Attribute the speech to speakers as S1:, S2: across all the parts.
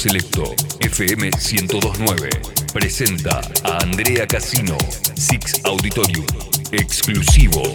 S1: Selecto FM 1029 presenta a Andrea Casino, Six Auditorium, exclusivo.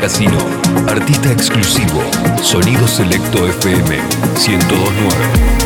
S1: Casino, artista exclusivo, Sonido Selecto FM 1029.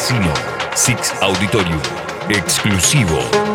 S1: Casino, Six Auditorium, exclusivo.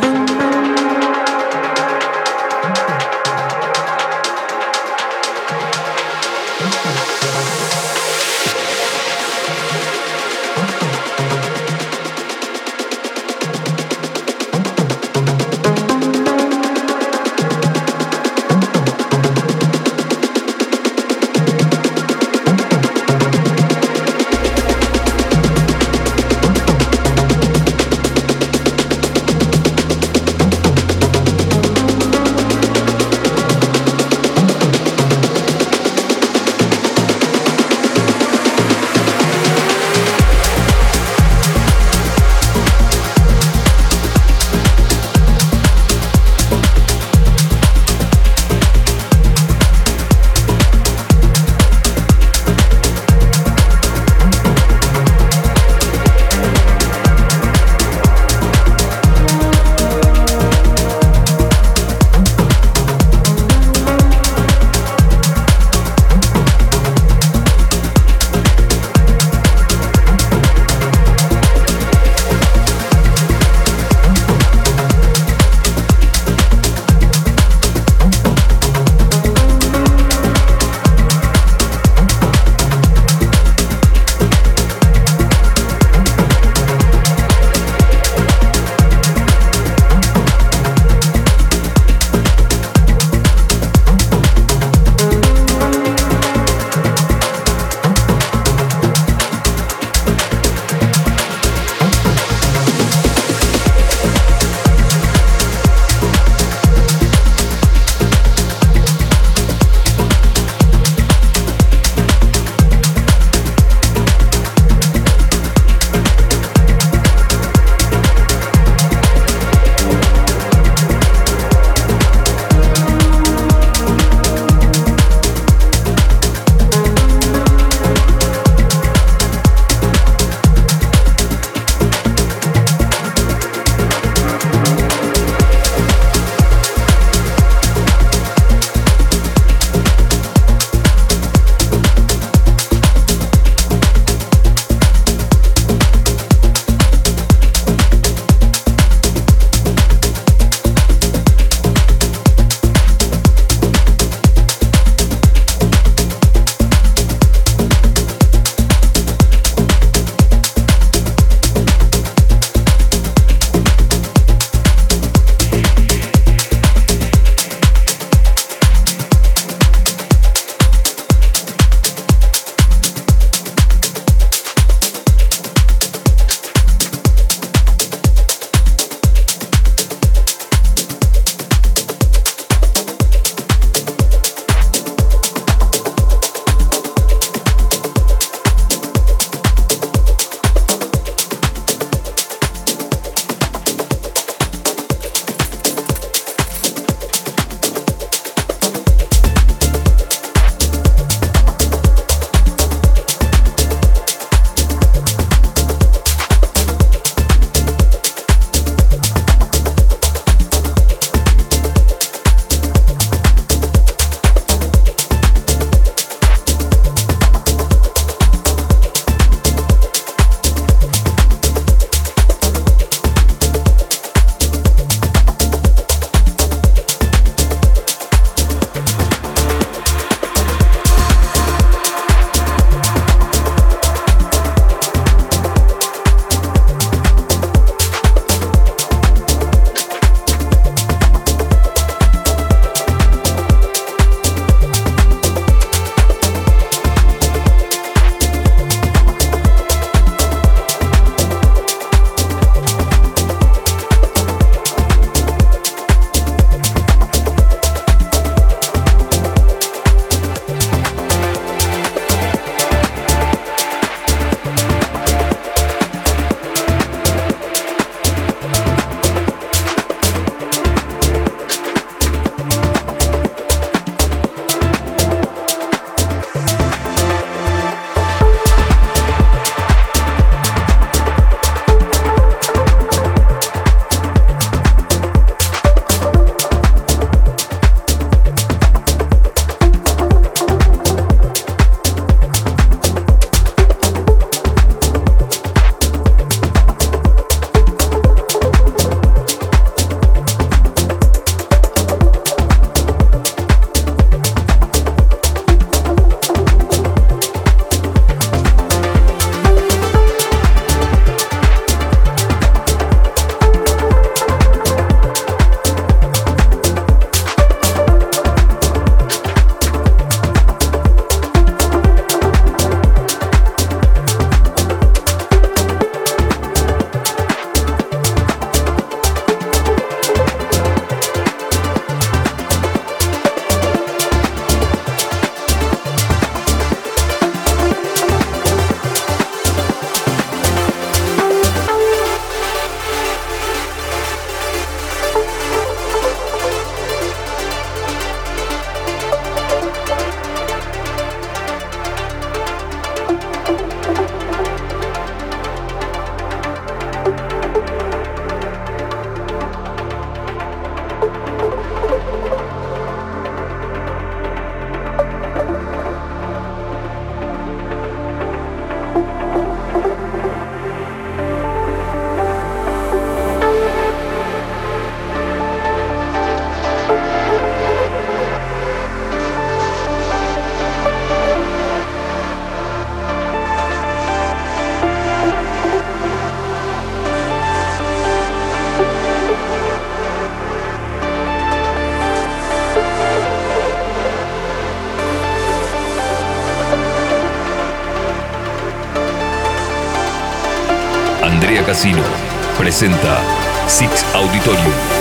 S1: Presenta Six Auditorium.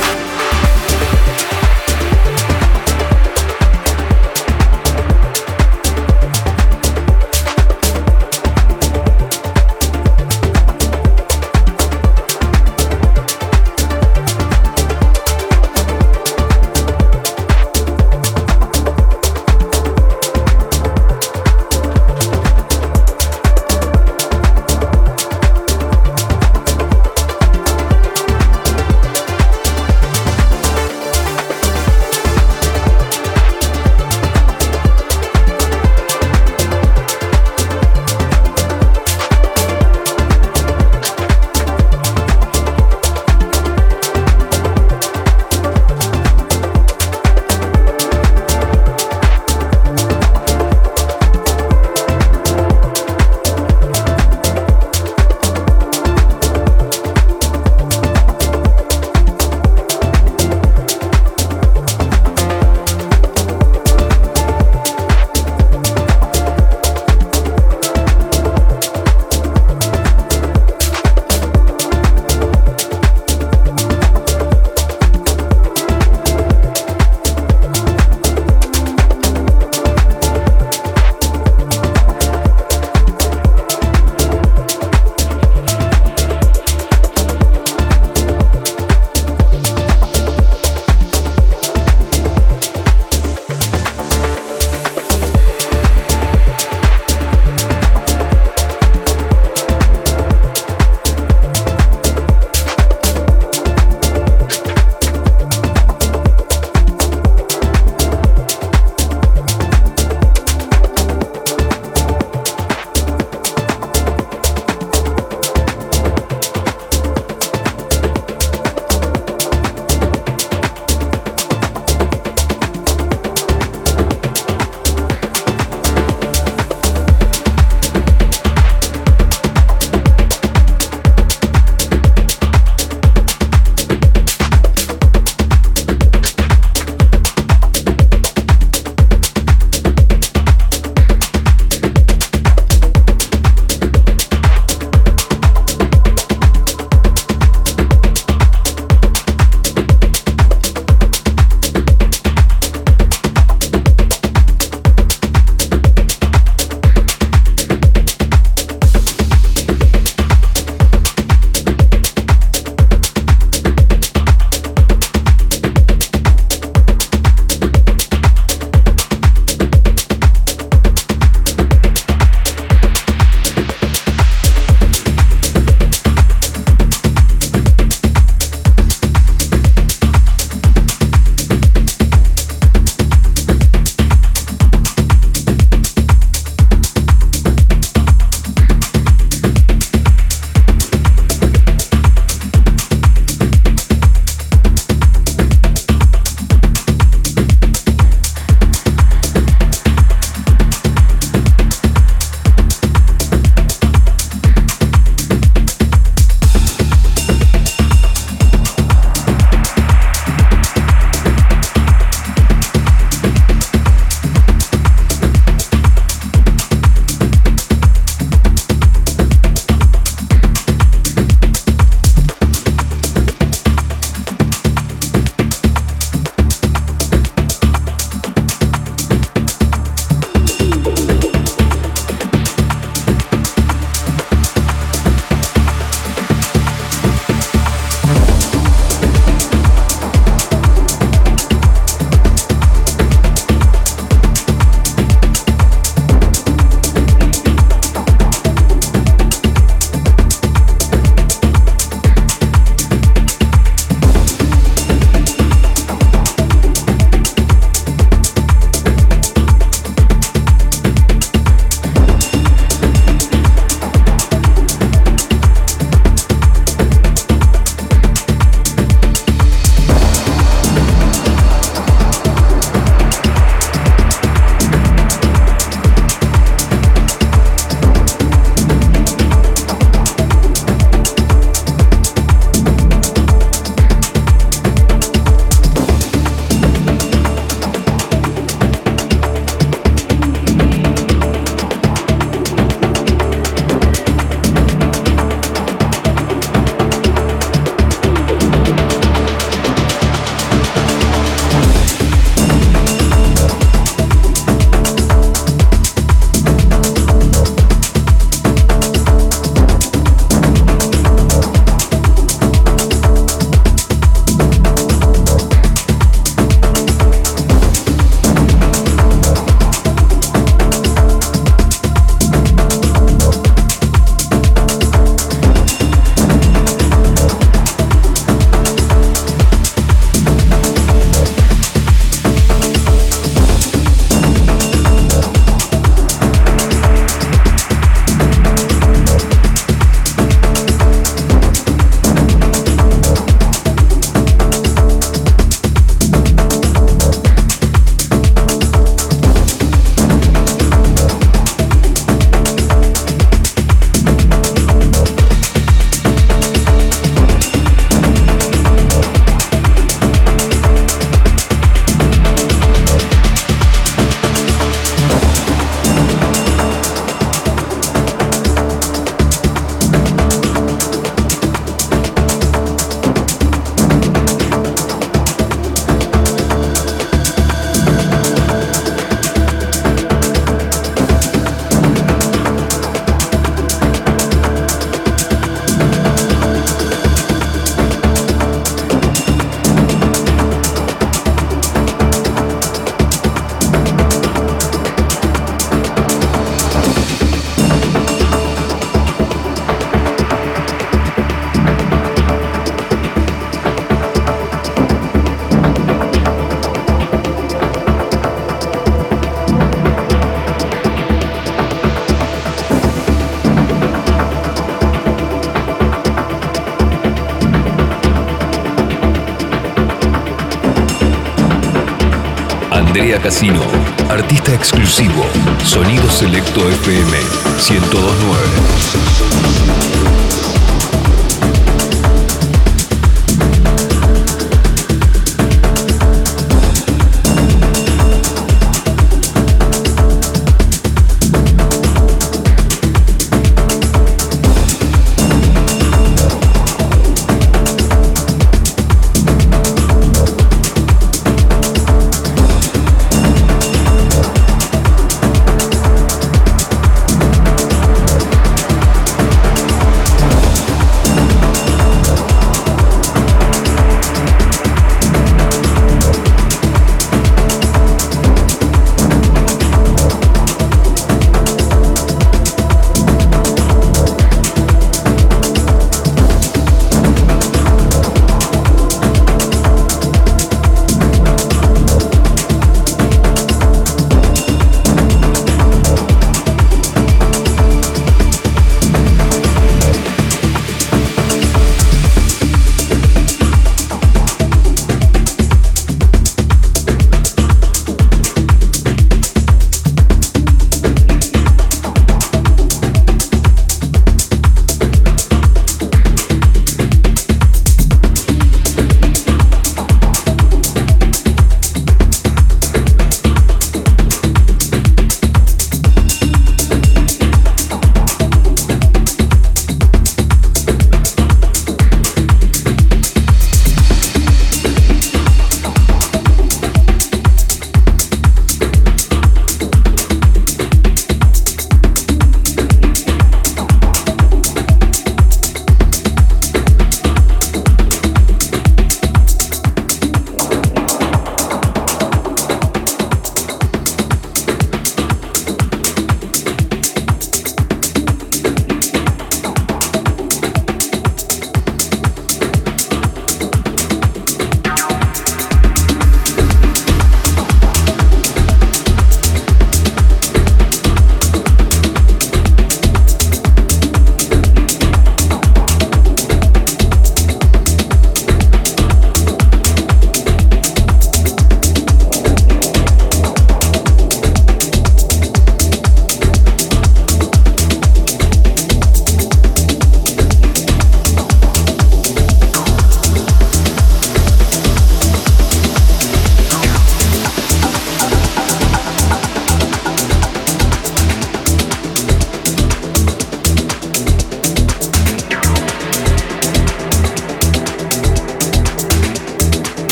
S1: Casino, artista exclusivo, Sonido Selecto FM 1029.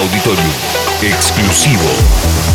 S1: Auditorium, exclusivo.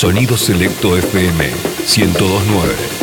S1: Sonido Selecto FM 1029.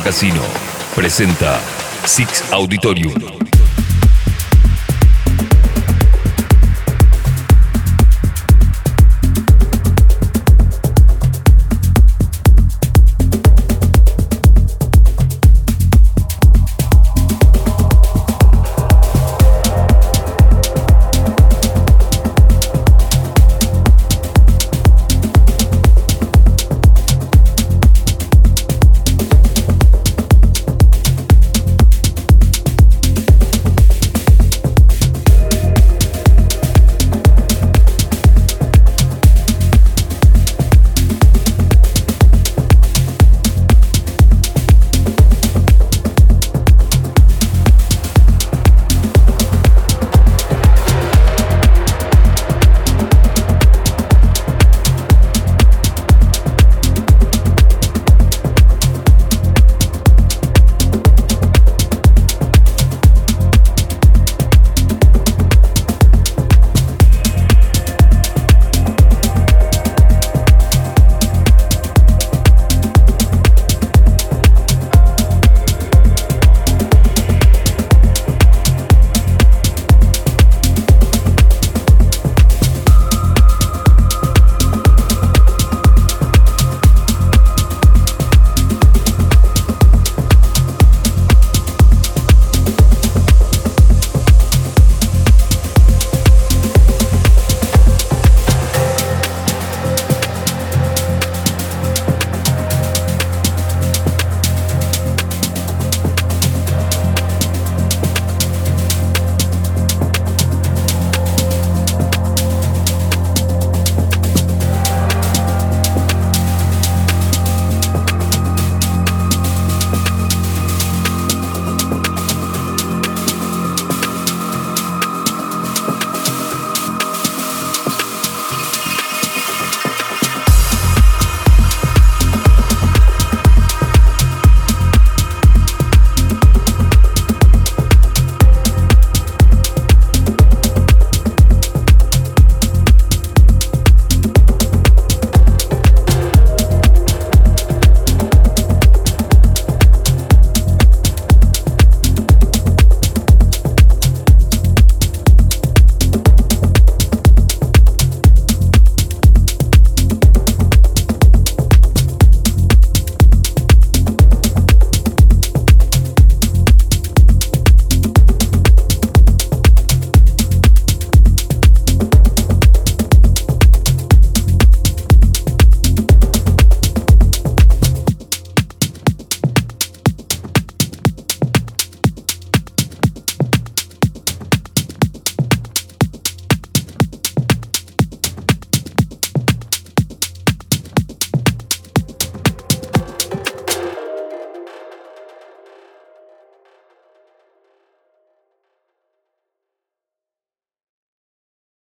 S1: Casino presenta Six Auditorium